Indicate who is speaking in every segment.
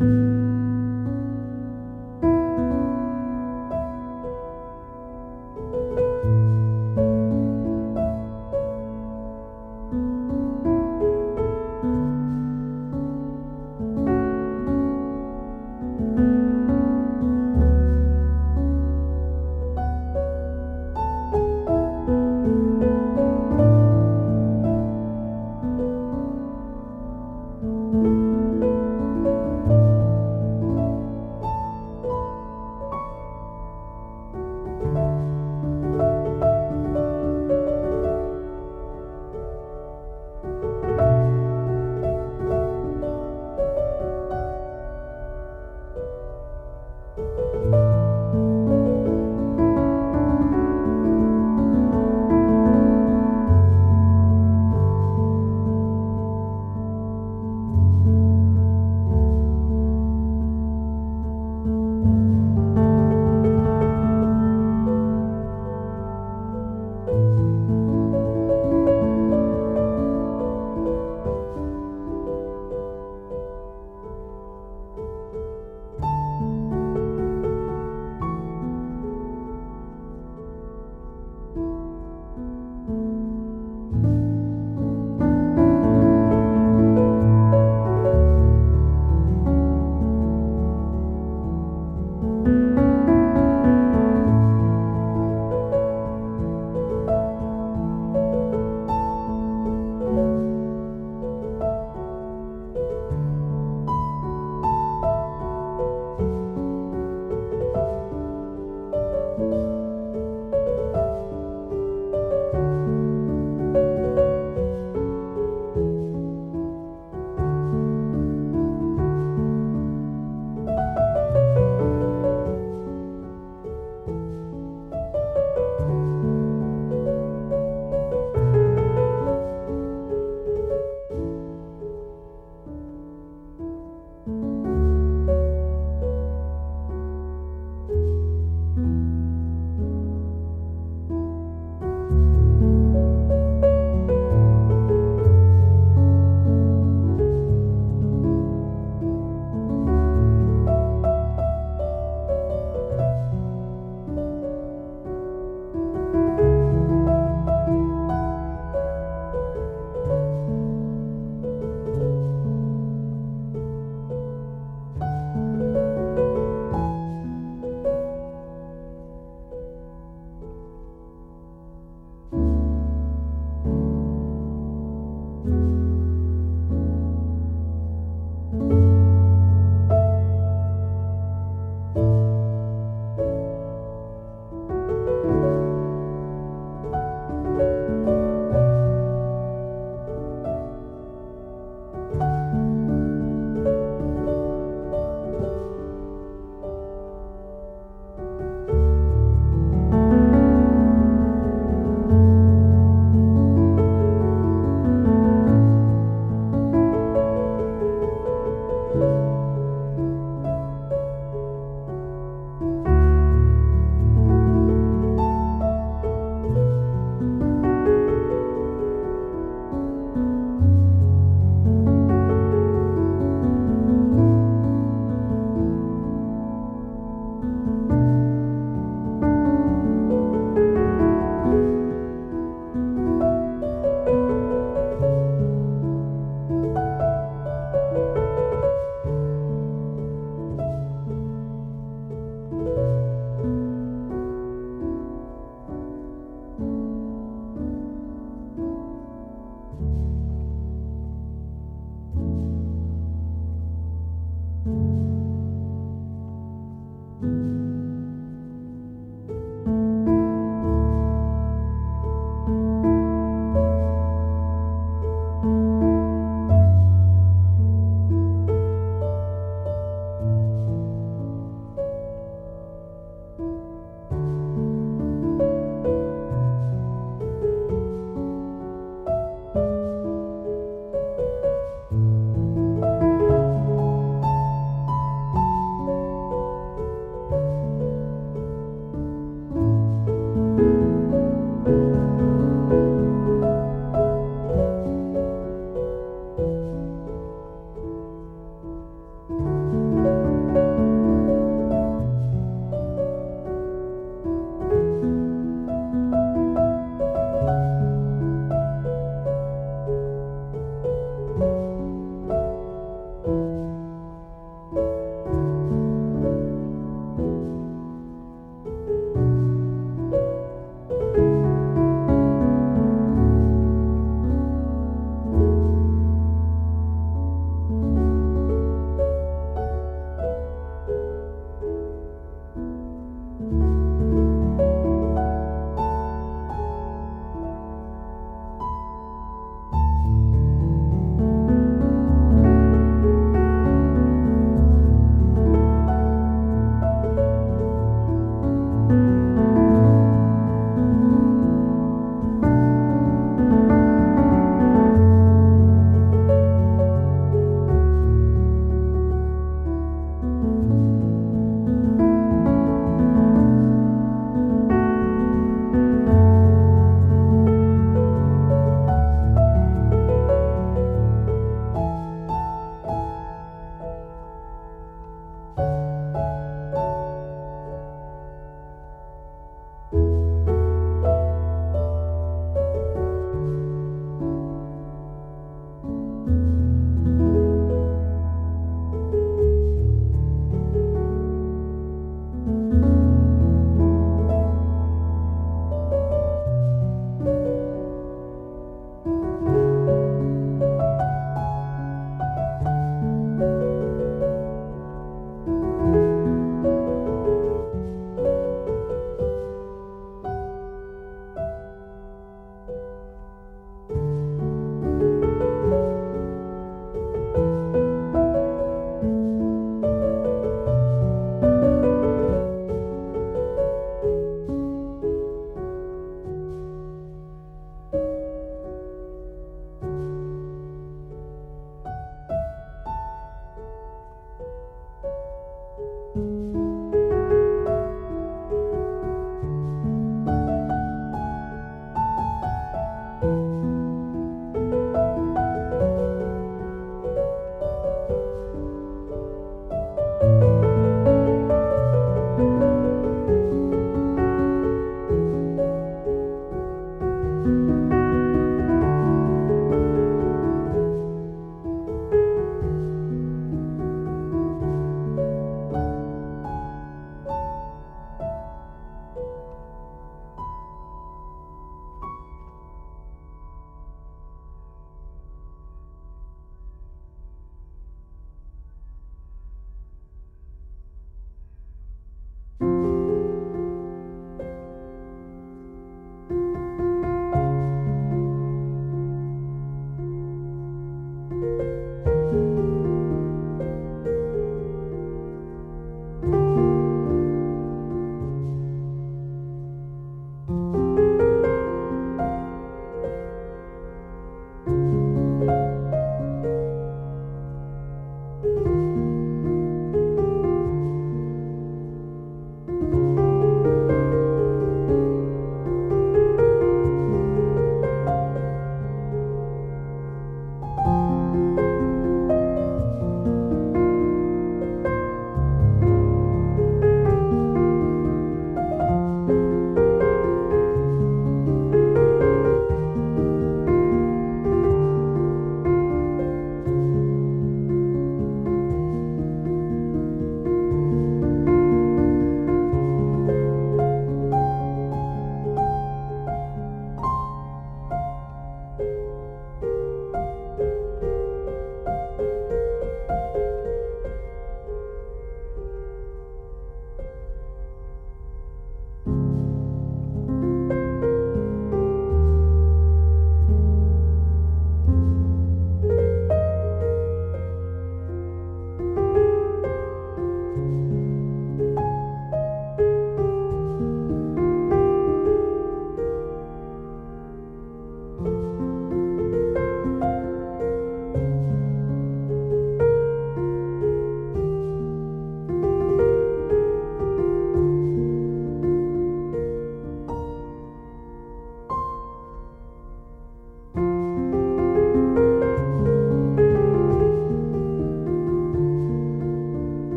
Speaker 1: Bye.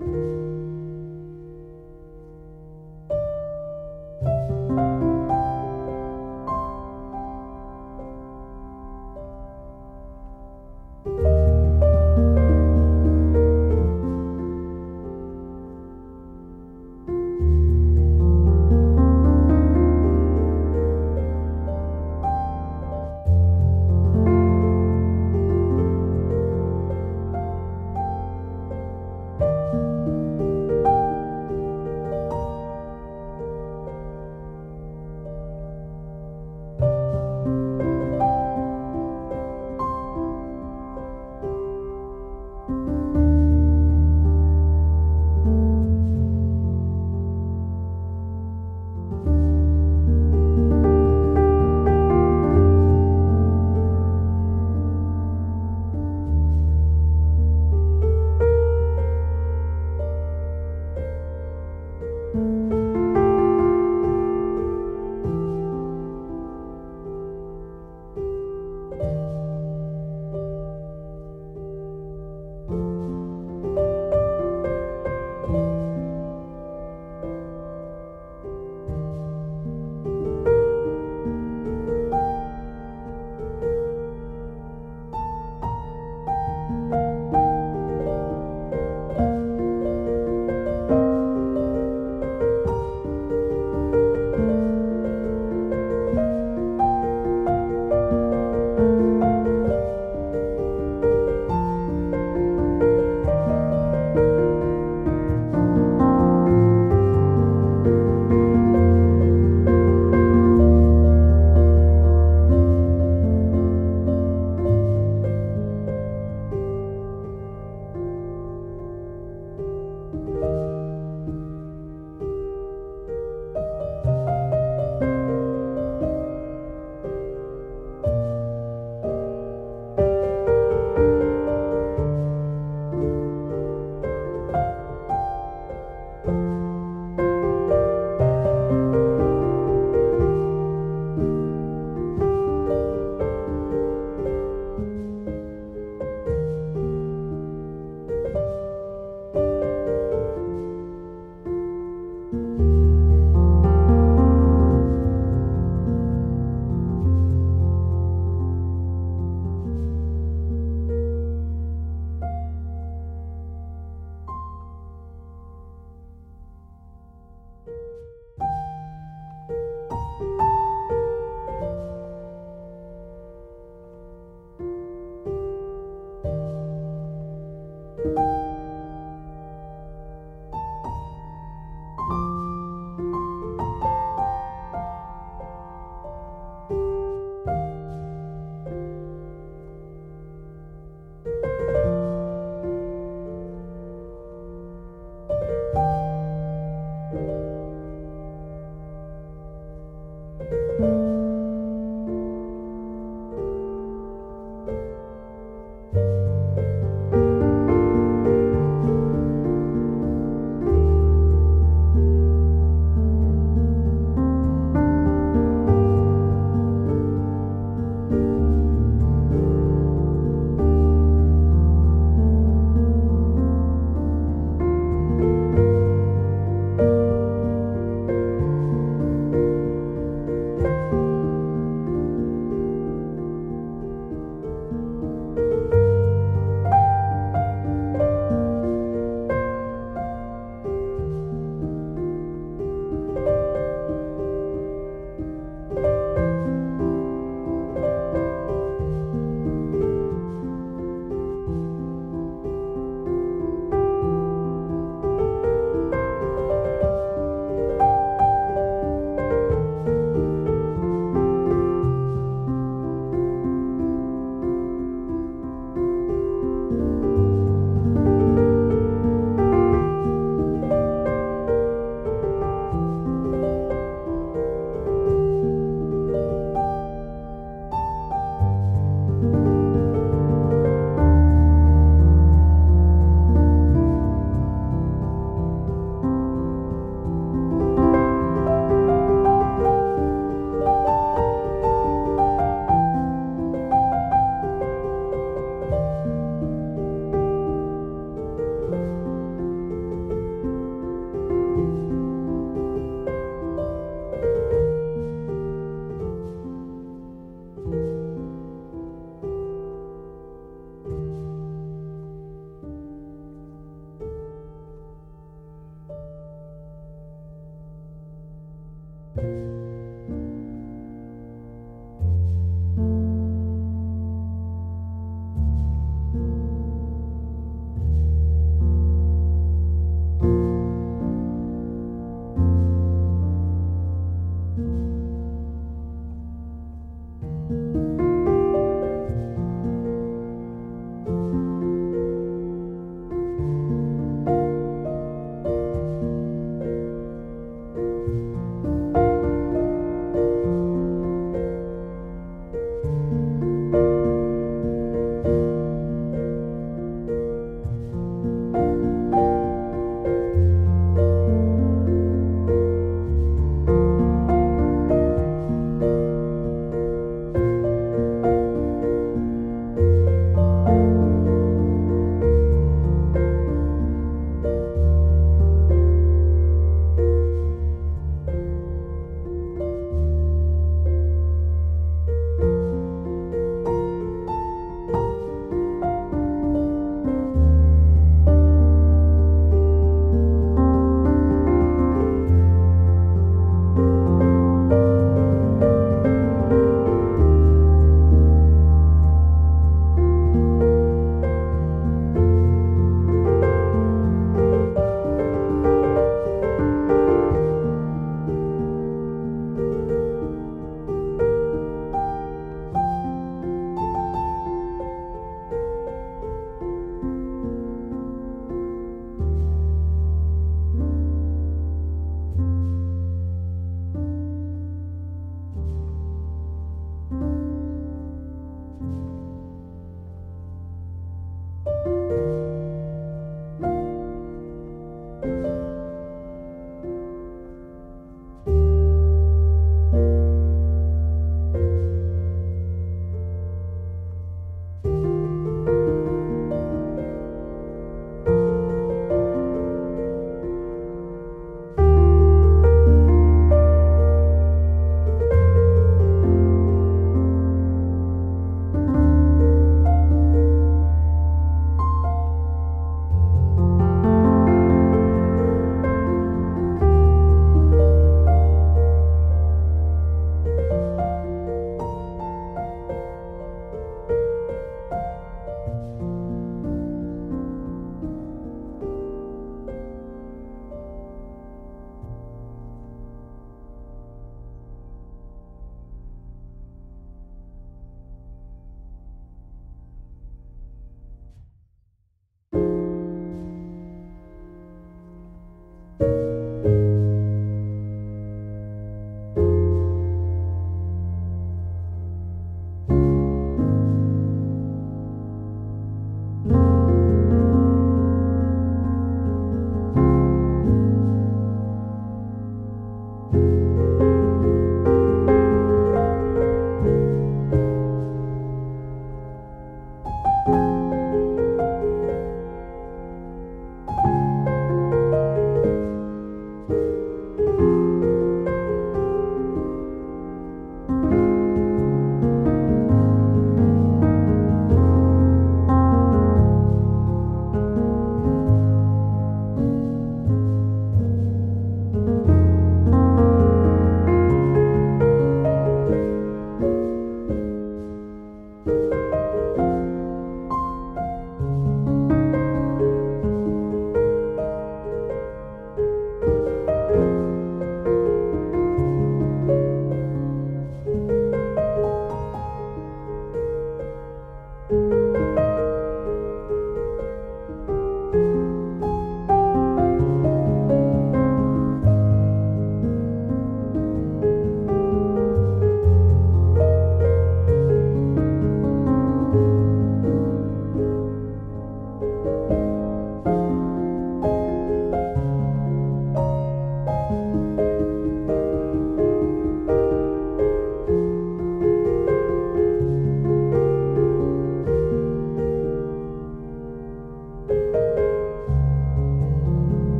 Speaker 2: thank you